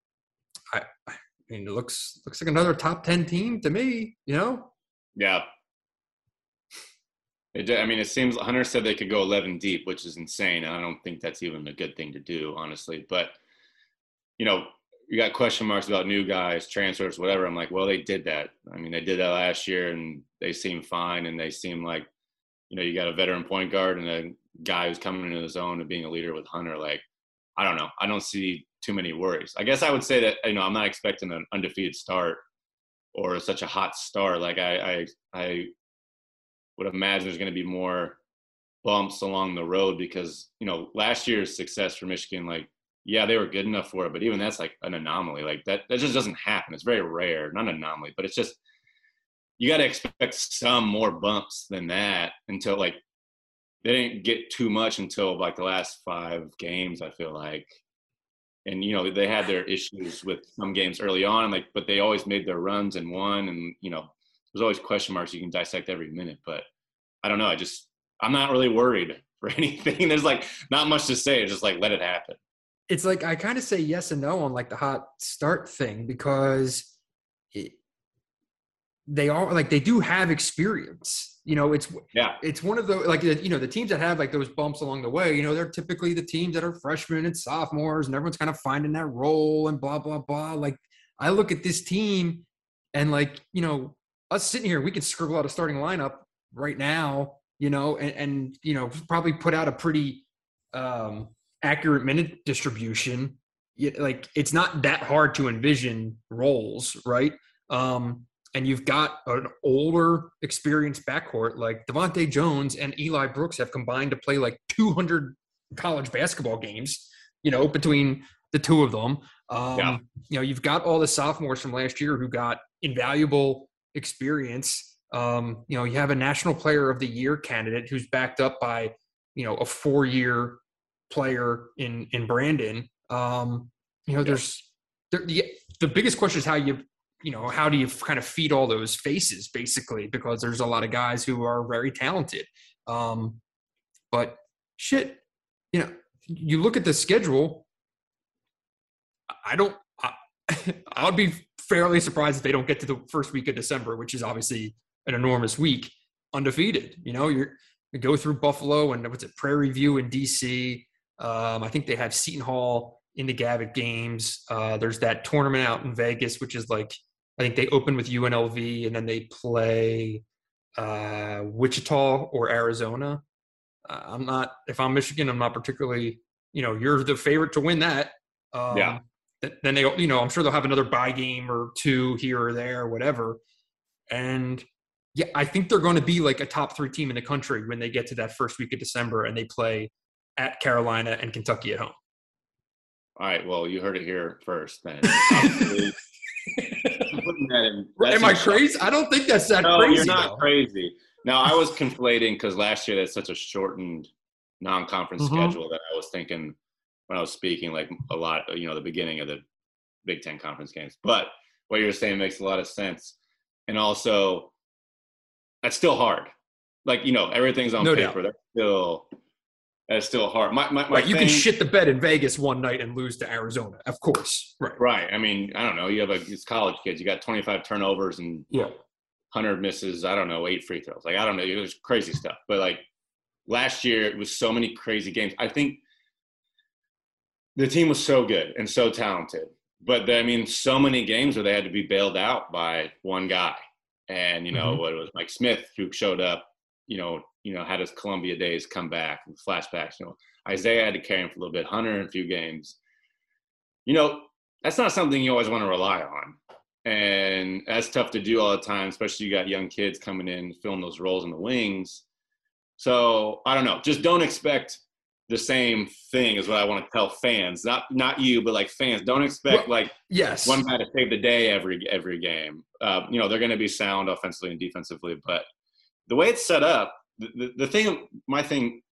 I, I mean, it looks looks like another top ten team to me. You know, Yeah. It, I mean, it seems Hunter said they could go 11 deep, which is insane. And I don't think that's even a good thing to do, honestly. But, you know, you got question marks about new guys, transfers, whatever. I'm like, well, they did that. I mean, they did that last year and they seem fine. And they seem like, you know, you got a veteran point guard and a guy who's coming into the zone and being a leader with Hunter. Like, I don't know. I don't see too many worries. I guess I would say that, you know, I'm not expecting an undefeated start or such a hot start. Like I, I, I would imagine there's going to be more bumps along the road because you know last year's success for Michigan, like yeah, they were good enough for it, but even that's like an anomaly. Like that, that just doesn't happen. It's very rare, not an anomaly, but it's just you got to expect some more bumps than that until like they didn't get too much until like the last five games. I feel like, and you know they had their issues with some games early on, like but they always made their runs and won, and you know there's always question marks you can dissect every minute, but I don't know. I just I'm not really worried *laughs* for anything. There's like not much to say. Just like let it happen. It's like I kind of say yes and no on like the hot start thing because it, they are like they do have experience. You know, it's Yeah. it's one of the like you know the teams that have like those bumps along the way. You know, they're typically the teams that are freshmen and sophomores, and everyone's kind of finding that role and blah blah blah. Like I look at this team and like you know us sitting here, we could scribble out a starting lineup right now. You know, and, and you know probably put out a pretty um, accurate minute distribution. Like it's not that hard to envision roles, right? Um, and you've got an older, experienced backcourt like DeVante' Jones and Eli Brooks have combined to play like 200 college basketball games. You know, between the two of them. Um, Yeah. You know, you've got all the sophomores from last year who got invaluable experience. Um, you know, you have a National Player of the Year candidate who's backed up by you know a four-year player in in Brandon. Um, you know, Yeah. there's there, the the biggest question is how you you know how do you kind of feed all those faces basically because there's a lot of guys who are very talented. Um, but shit, you know, you look at the schedule. I don't. I, *laughs* I would be fairly surprised if they don't get to the first week of December, which is obviously an enormous week, undefeated. You know, you're you go through Buffalo and what's it, Prairie View in DC. Um, I think they have Seton Hall in the Gavitt games. Uh, there's that tournament out in Vegas, which is like I think they open with UNLV and then they play uh, Wichita or Arizona. Uh, I'm not if I'm Michigan, I'm not particularly. You know, you're the favorite to win that. Um, Yeah. then they, you know, I'm sure they'll have another buy game or two here or there or whatever. And yeah, I think they're going to be like a top three team in the country when they get to that first week of December and they play at Carolina and Kentucky at home. All right. Well, you heard it here first. Then. *laughs* in, Am I crazy? I don't think that's that no, crazy. You're not though. crazy. Now I was conflating because last year that's such a shortened non-conference mm-hmm. schedule that I was thinking when I was speaking like a lot, you know, the beginning of the Big Ten conference games. But what you're saying makes a lot of sense, and also that's still hard. Like you know, everything's on no paper. Doubt. That's still that's still hard. My, my, my right, you can shit the bed in Vegas one night and lose to Arizona, of course. Right. Right. I mean, I don't know. You have a it's college kids. You got 25 turnovers and yeah, 100 misses. I don't know, eight free throws. Like I don't know. It was crazy stuff. But like last year, it was so many crazy games. I think the team was so good and so talented. But I mean, so many games where they had to be bailed out by one guy. And you know mm-hmm. what it was Mike Smith who showed up you know, you know, had his Columbia days come back and flashbacks. You know, Isaiah had to carry him for a little bit. Hunter in a few games. You know, that's not something you always want to rely on, and that's tough to do all the time, especially you got young kids coming in filling those roles in the wings. So I don't know. Just don't expect the same thing is what I want to tell fans. Not not you, but like fans. Don't expect well, like yes one guy to save the day every every game. Uh, you know they're going to be sound offensively and defensively, but the way it's set up, the, the, the thing, my thing,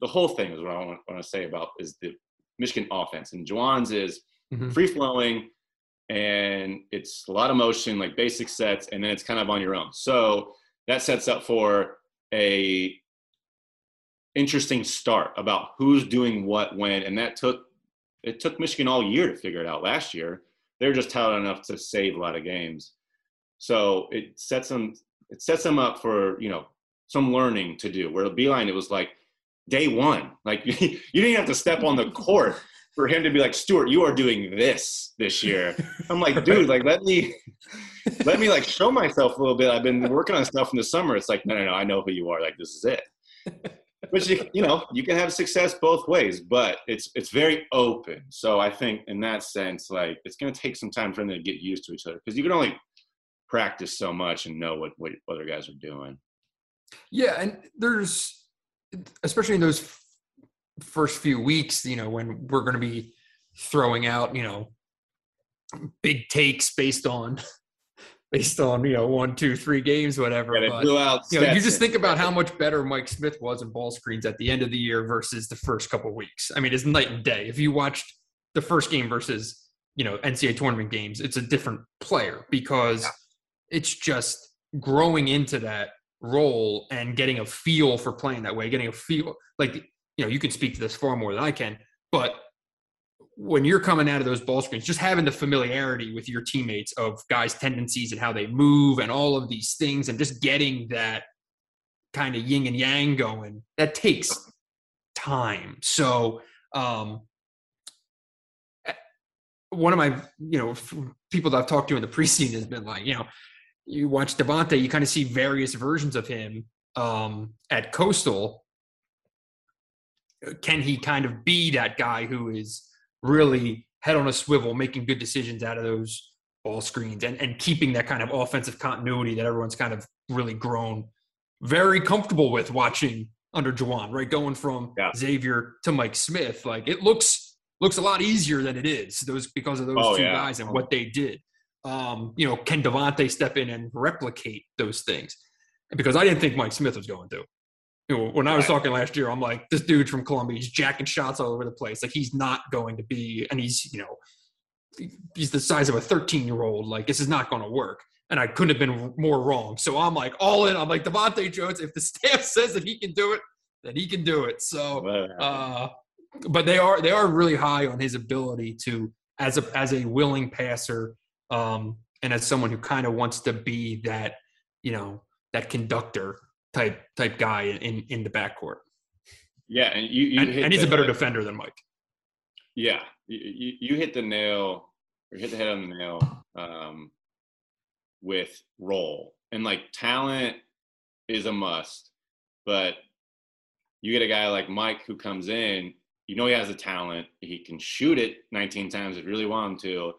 the whole thing is what I want, want, to say about is the Michigan offense. And Juwan's is mm-hmm. free flowing and it's a lot of motion, like basic sets, and then it's kind of on your own. So that sets up for a interesting start about who's doing what when, and that took it took Michigan all year to figure it out. Last year, they were just talented enough to save a lot of games. So it sets them it sets them up for you know some learning to do. Where the Beilein, it was like day one, like *laughs* you didn't have to step on the *laughs* court for him to be like, Stuart, you are doing this this *laughs* year. I'm like, dude, like let me let me like show myself a little bit. I've been working on stuff in the summer. It's like, no, no, no, I know who you are. Like this is it. Which you, you know, you can have success both ways, but it's it's very open. So I think in that sense, like it's gonna take some time for them to get used to each other because you can only practice so much and know what, what other guys are doing. Yeah, and there's especially in those first few weeks, you know, when we're going to be throwing out, you know, big takes based on *laughs* based on you know one, two, three games, whatever. Yeah, but, out you, know, you just think about how much better Mike Smith was in ball screens at the end of the year versus the first couple weeks. I mean, it's night and day. If you watched the first game versus you know NCAA tournament games, it's a different player because. Yeah it's just growing into that role and getting a feel for playing that way, getting a feel like you know, you can speak to this far more than I can, but when you're coming out of those ball screens, just having the familiarity with your teammates of guys' tendencies and how they move and all of these things, and just getting that kind of yin and yang going, that takes time. So, um, eh, one of my, you know, people that I've talked to in the *laughs* preseason has been like, you know, you watch DeVante', you kind of see various versions of him um, at Coastal. Can he kind of be that guy who is really head on a swivel, making good decisions out of those ball screens and, and keeping that kind of offensive continuity that everyone's kind of really grown very comfortable with watching under Juwan, right? Going from yeah. Zavier to Mike Smith. Like it looks looks a lot easier than it is, those because of those oh, two yeah. guys and what they did um, you know, can DeVante' step in and replicate those things? Because I didn't think Mike Smith was going to. You know, when I was talking last year, I'm like, this dude from Columbia, he's jacking shots all over the place. Like he's not going to be, and he's, you know, he's the size of a 13 year old. Like this is not going to work. And I couldn't have been more wrong. So I'm like all in. I'm like DeVante' Jones. If the *laughs* staff says that he can do it, then he can do it. So, uh, but they are they are really high on his ability to as a as a willing passer um, and as someone who kind of wants to be that, you know, that conductor type type guy in in the backcourt. Yeah, and you, you and, and, he's a better defender than Mike. Yeah, you, you hit the nail or hit the head on the nail um, with role and like talent is a must, but you get a guy like Mike who comes in, you know he has the talent. He can shoot it 19 times if you really want him to.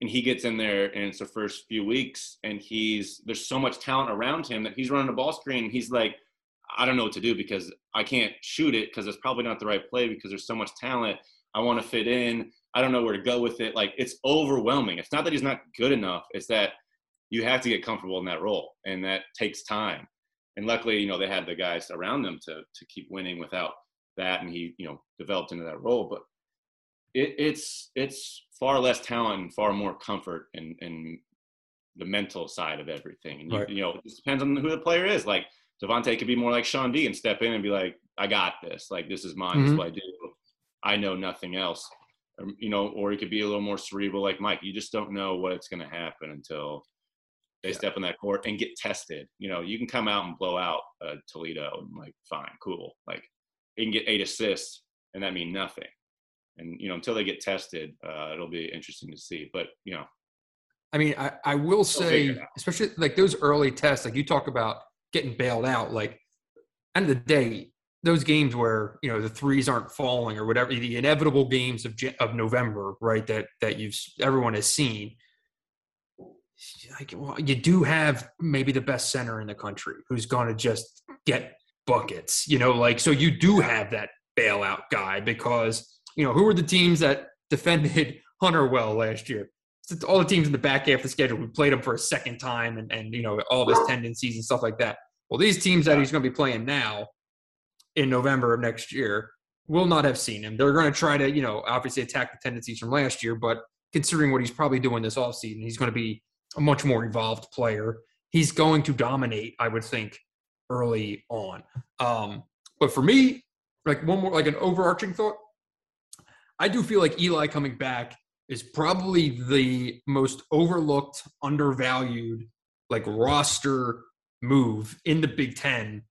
And he gets in there and it's the first few weeks and he's there's so much talent around him that he's running a ball screen. He's like, I don't know what to do because I can't shoot it because it's probably not the right play because there's so much talent. I want to fit in. I don't know where to go with it. Like it's overwhelming. It's not that he's not good enough. It's that you have to get comfortable in that role and that takes time. And luckily, you know, they had the guys around them to to keep winning without that and he, you know, developed into that role. But it, it's it's far less talent and far more comfort and and the mental side of everything. And you, right. you know, it depends on who the player is. Like DeVante' could be more like Chaundee and step in and be like, I got this. Like this is mine. Mm-hmm. This is mm-hmm. what I do. I know nothing else. Or, you know, or he could be a little more cerebral like Mike. You just don't know what's going to happen until they yeah. step in that court and get tested. You know, you can come out and blow out uh, Toledo and like, fine, cool. Like he can get eight assists and that mean nothing. And you know, until they get tested, uh, it'll be interesting to see. But you know, I mean, I, I will say, especially like those early tests, like you talk about getting bailed out. Like end of the day, those games where you know the threes aren't falling or whatever, the inevitable games of of November, right? That that you've everyone has seen. Like, well, you do have maybe the best center in the country who's going to just get buckets, you know, like so you do have that bailout guy because you know who were the teams that defended *laughs* Hunter well last year? It's all the teams in the back half of the schedule We played him for a second time and, and you know all of his tendencies and stuff like that. Well, these teams that he's going to be playing now in November of next year will not have seen him. They're going to try to, you know, obviously attack the tendencies from last year, but considering what he's probably doing this offseason, he's going to be a much more evolved player. He's going to dominate, I would think, early on. Um, but for me, like one more, like an overarching thought, I do feel like Eli coming back is probably the most overlooked, undervalued, like roster move in the Big Ten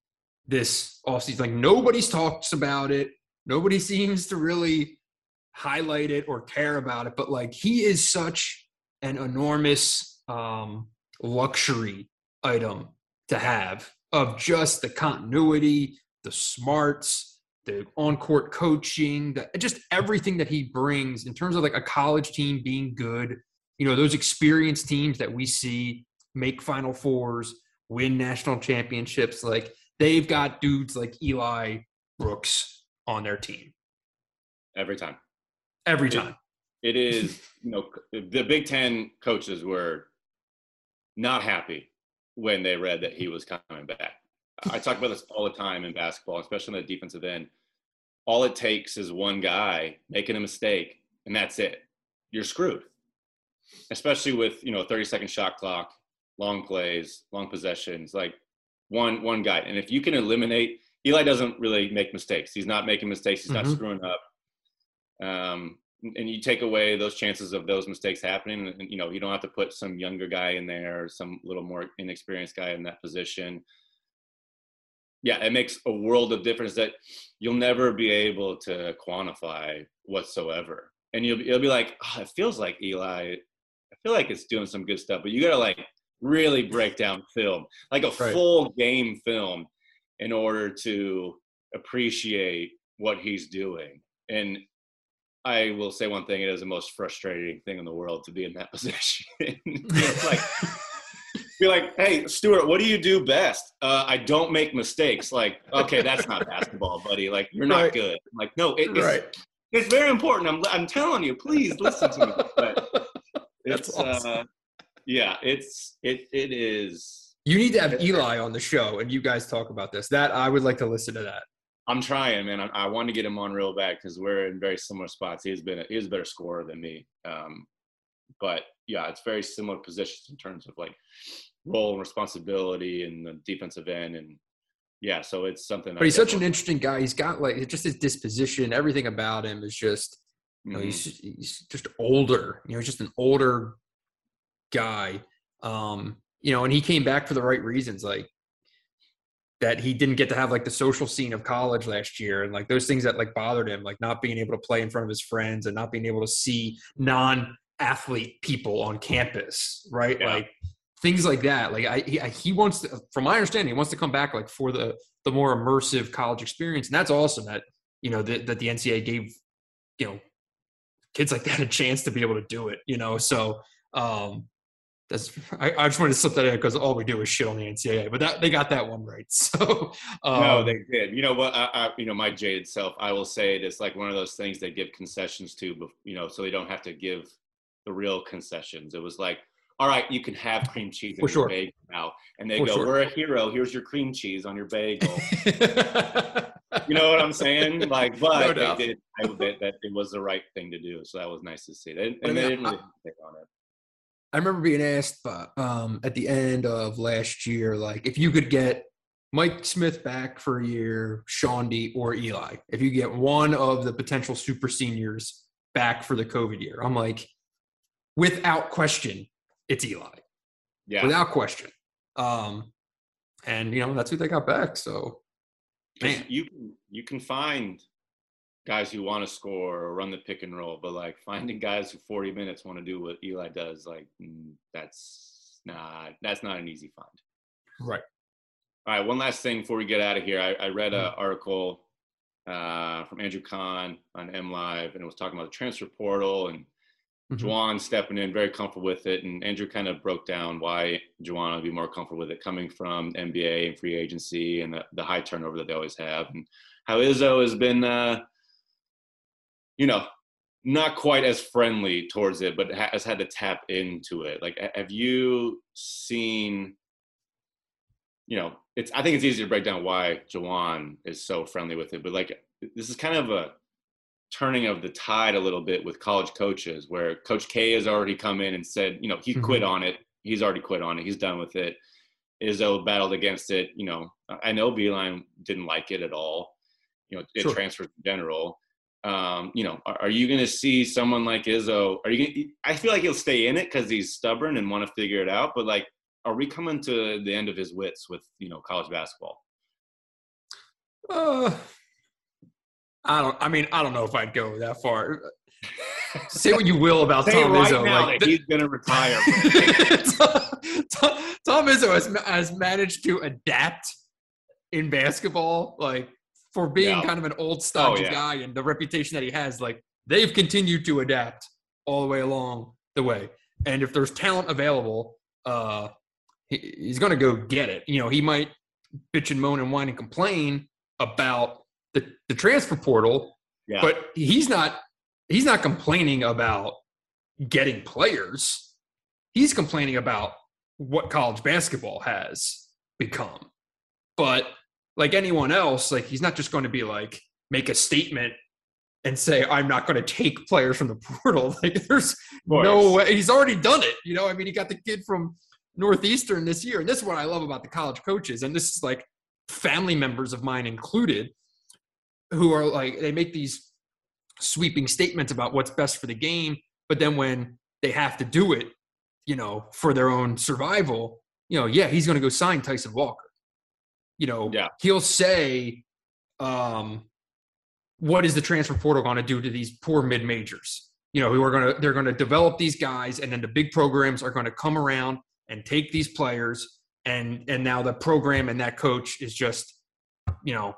this offseason. Like nobody's talks about it. Nobody seems to really highlight it or care about it. But like he is such an enormous um, luxury item to have of just the continuity, the smarts, the on-court coaching, the, just everything that he brings in terms of like a college team being good. You know, those experienced teams that we see make Final Fours, win national championships. Like they've got dudes like Eli Brooks on their team. Every time. Every time. it, it is, *laughs* you know, the Big Ten coaches were not happy when they read that he was coming back. I talk about this all the time in basketball, especially on the defensive end. All it takes is one guy making a mistake, and that's it. You're screwed. Especially with you know 30 second shot clock, long plays, long possessions, like one one guy. And if you can eliminate, Eli doesn't really make mistakes. He's not making mistakes. He's mm-hmm. not screwing up. Um, and you take away those chances of those mistakes happening and you know you don't have to put some younger guy in there or some little more inexperienced guy in that position yeah it makes a world of difference that you'll never be able to quantify whatsoever and you'll, you'll be like oh, it feels like eli i feel like it's doing some good stuff but you gotta like really break down film like a right. full game film in order to appreciate what he's doing and I will say one thing: it is the most frustrating thing in the world to be in that *laughs* position. like be like, "Hey, Stuart, what do you do best?" Uh, I don't make mistakes. Like, okay, that's not *laughs* basketball, buddy. Like, you're not right. good. I'm like, no, it, it's, right. it's very important. I'm, I'm telling you, please listen to me. But *laughs* it's, awesome. uh, yeah, it's it it is. You need to have Eli on the show, and you guys talk about this. That I would like to listen to that. I'm trying, man. I, I want to get him on real bad because we're in very similar spots. He's been a, he's a better scorer than me, um, but yeah, it's very similar positions in terms of like role and responsibility and the defensive end and yeah. So it's something. But he's such an interesting guy. He's got like just his disposition, everything about him is just you know mm-hmm. he's he's just older. You know, he's just an older guy. Um, you know, and he came back for the right reasons. Like that he didn't get to have like the social scene of college last year and like those things that like bothered him like not being able to play in front of his friends and not being able to see non athlete people on campus right yeah. like things like that like I he, he wants to from my understanding he wants to come back like for the the more immersive college experience and that's awesome that you know that, that the NCAA gave you know kids like that a chance to be able to do it. You know, so um, that's I, I just wanted to slip that in because all we do is shit on the NCAA, but that they got that one right. *laughs* So um, no, they did. You know what? I, I, you know my jaded self. I will say it's like one of those things they give concessions to, you know, so they don't have to give the real concessions. It was like, all right, you can have cream cheese in your sure. bagel now, and they For go, sure. "We're a hero. Here's your cream cheese on your bagel." you know what I'm saying? Like, *laughs* but no they did that, that it was the right thing to do. So that was nice to see. They, and they didn't really pick on it. I remember being asked um, at the end of last year, like if you could get Mike Smith back for a year, Chaundee or Eli, if you get one of the potential super seniors back for the COVID year, I'm like, without question, it's Eli. Yeah. Without question. Um, and you know, that's who they got back. So man. you you can find guys who want to score or run the pick and roll, but like finding guys who 40 minutes want to do what Eli does, like mm, that's not that's not an easy find. Right. All right. One last thing before we get out of here, I, I read an mm-hmm. article uh, from Andrew Kahn on MLive, and it was talking about the transfer portal and mm-hmm. Juwan stepping in, very comfortable with it. And Andrew kind of broke down why Juwan would be more comfortable with it, coming from NBA and free agency and the, the high turnover that they always have, and how Izzo has been. Uh, you know, not quite as friendly towards it, but has had to tap into it. Like, have you seen? You know, it's. I think it's easy to break down why Juwan is so friendly with it, but like, this is kind of a turning of the tide a little bit with college coaches, where Coach K has already come in and said, you know, he mm-hmm. quit on it. He's already quit on it. He's done with it. Izzo battled against it. You know, I know Beilein didn't like it at all. You know, it sure. transferred in general um, you know, are, are you going to see someone like Izzo? Are you? Gonna, I feel like he'll stay in it because he's stubborn and want to figure it out. But like, are we coming to the end of his wits with you know college basketball? Uh, I don't. I mean, I don't know if I'd go that far. Say what you will about Tom right Izzo. Like, he's going to retire. *laughs* Tom, Tom Izzo has, has managed to adapt in basketball like for being yeah. kind of an old style oh, yeah. guy and the reputation that he has, like they've continued to adapt all the way along the way. And if there's talent available, uh, he, he's going to go get it. You know, he might bitch and moan and whine and complain about the, the transfer portal, yeah. but he's not he's not complaining about getting players. He's complaining about what college basketball has become. But like anyone else, like he's not just going to be like make a statement and say I'm not going to take players from the *laughs* portal. Like there's no way he's already done it. You know, I mean, he got the kid from Northeastern this year, and this is what I love about the college coaches, and this is like family members of mine included, who are like they make these sweeping statements about what's best for the game, but then when they have to do it, you know, for their own survival, you know, yeah, he's going to go sign Tyson Walker you know, yeah. he'll say, um, what is the transfer portal going to do to these poor mid majors? You know, who are going to they're going to develop these guys, and then the big programs are going to come around and take these players, and and now the program and that coach is just, you know,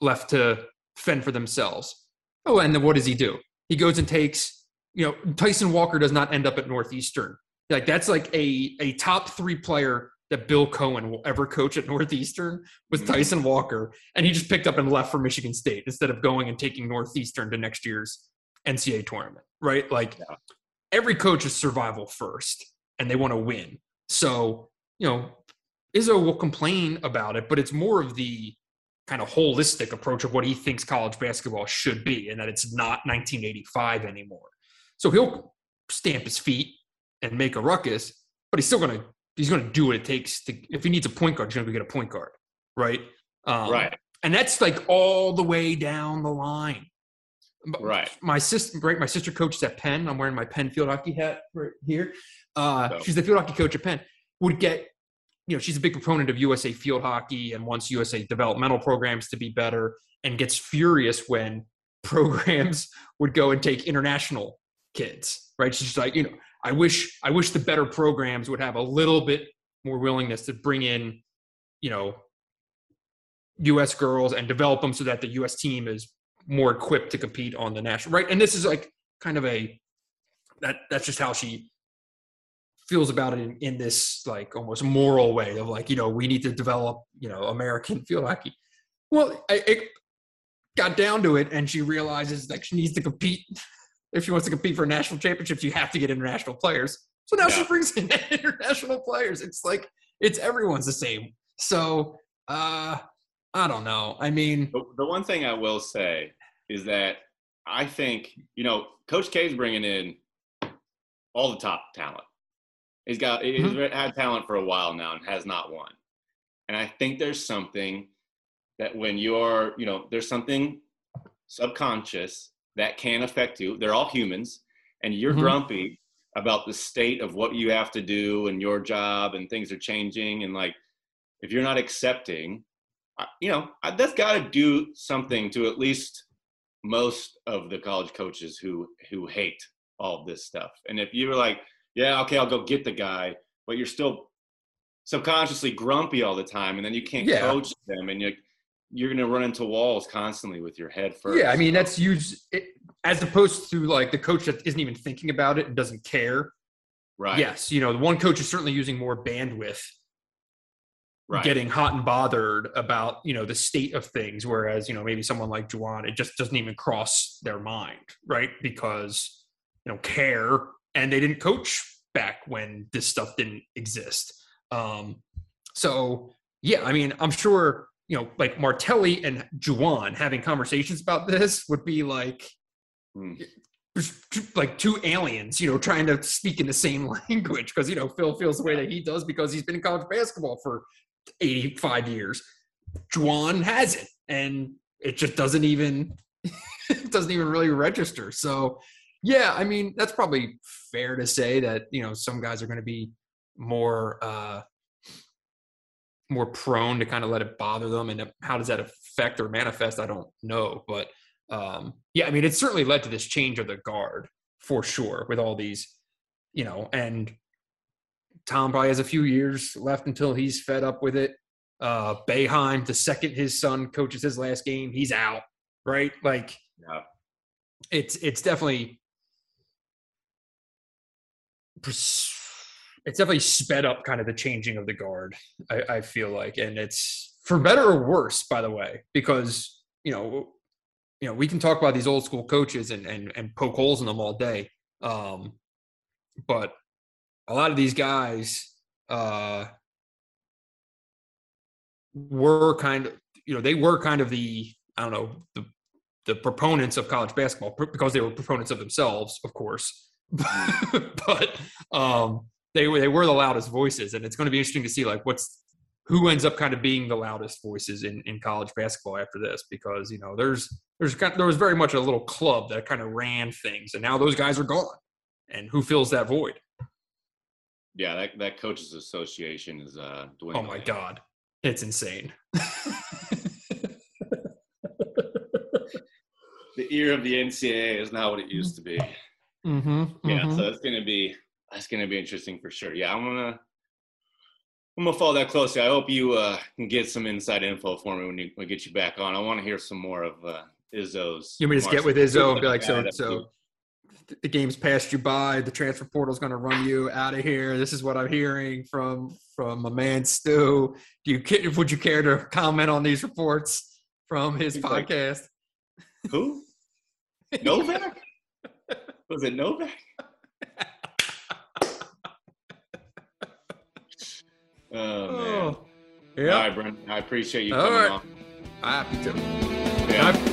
left to fend for themselves. Oh, and then what does he do? He goes and takes, you know, Tyson Walker does not end up at Northeastern. Like that's like a a top three player that Bill Coen will ever coach at Northeastern was mm-hmm. Tyson Walker, and he just picked up and left for Michigan State instead of going and taking Northeastern to next year's NCAA tournament, right? Like yeah. every coach is survival first, and they want to win. So you know, Izzo will complain about it, but it's more of the kind of holistic approach of what he thinks college basketball should be, and that it's not 1985 anymore. So he'll stamp his feet and make a ruckus, but he's still going to he's going to do what it takes to. If he needs a point guard, he's going to get a point guard, right? Um, right. And that's like all the way down the line. Right. My sister, right? My sister coaches at Penn. I'm wearing my Penn field hockey hat right here. Uh. She's the field hockey coach at Penn. Would get, you know, she's a big proponent of USA field hockey and wants USA developmental programs to be better, and gets furious when *laughs* programs would go and take international kids. Right? She's like, you know, I wish I wish the better programs would have a little bit more willingness to bring in, you know, U.S. girls and develop them so that the U.S. team is more equipped to compete on the national right. And this is like kind of a that that's just how she feels about it in, in this like almost moral way of like you know we need to develop you know American field hockey. Well, I, it got down to it, and she realizes that she needs to compete. If she wants to compete for national championships, you have to get international players. So now yeah. she brings in *laughs* international players. It's like it's everyone's the same. So uh I don't know. I mean, the, the one thing I will say is that I think you know Coach K is bringing in all the top talent. He's got he's mm-hmm. had talent for a while now and has not won. And I think there's something that when you're, you know, there's something subconscious that can affect you. They're all humans, and you're mm-hmm. grumpy about the state of what you have to do and your job and things are changing and like if you're not accepting you know that's got to do something to at least most of the college coaches who who hate all this stuff and if you're like yeah okay i'll go get the guy but you're still subconsciously grumpy all the time and then you can't yeah. coach them and you you're going to run into walls constantly with your head first. Yeah, I mean that's huge. as opposed to like the coach that isn't even thinking about it and doesn't care. Right. Yes, you know the one coach is certainly using more bandwidth, right. getting hot and bothered about you know the state of things, whereas you know maybe someone like Juwan, it just doesn't even cross their mind, right? Because you know care, and they didn't coach back when this stuff didn't exist. Um, so yeah, I mean, I'm sure you know, like Martelli and Juwan having conversations about this would be like, mm. like two aliens, you know, trying to speak in the same *laughs* language because you know Phil feels the way that he does because he's been in college basketball for 85 years. Juwan has it, and it just doesn't even *laughs* it doesn't even really register. So, yeah, I mean, that's probably fair to say that you know some guys are going to be more uh more prone to kind of let it bother them and how does that affect or manifest i don't know but um, yeah i mean it's certainly led to this change of the guard for sure with all these you know and tom probably has a few years left until he's fed up with it uh Boeheim, the second his son coaches his last game he's out right like yeah. it's it's definitely it's definitely sped up kind of the changing of the guard. I, I feel like, and it's for better or worse, by the way, because you know, you know, we can talk about these old school coaches and and and poke holes in them all day, um, but a lot of these guys uh, were kind of, you know, they were kind of the I don't know the the proponents of college basketball because they were proponents of themselves, of course. *laughs* but um, they were they were the loudest voices, and it's going to be interesting to see like what's who ends up kind of being the loudest voices in, in college basketball after this because you know there's there's there was very much a little club that kind of ran things and now those guys are gone. And who fills that void? Yeah that, that coaches association is uh oh my god. It's insane. *laughs* The ear of the ncaa is not what it used to be mm-hmm, yeah mm-hmm. so it's to be that's going to be interesting for sure. Yeah, I'm gonna I'm gonna follow that closely. I hope you uh, can get some inside info for me when, you, when get you back on. I want to hear some more of uh, Izzo's. You mean me just get with Izzo and be like, so so the game's passed you by. The transfer portal's going to run you out of here. This is what I'm hearing from from a man Stu. Do you would you care to comment on these reports from his He's podcast? Like, Who? Novak? *laughs* Was it Novak? *laughs* Oh man. Oh, yeah. All right, Brent. I appreciate you All coming right. on. Happy to. Yeah.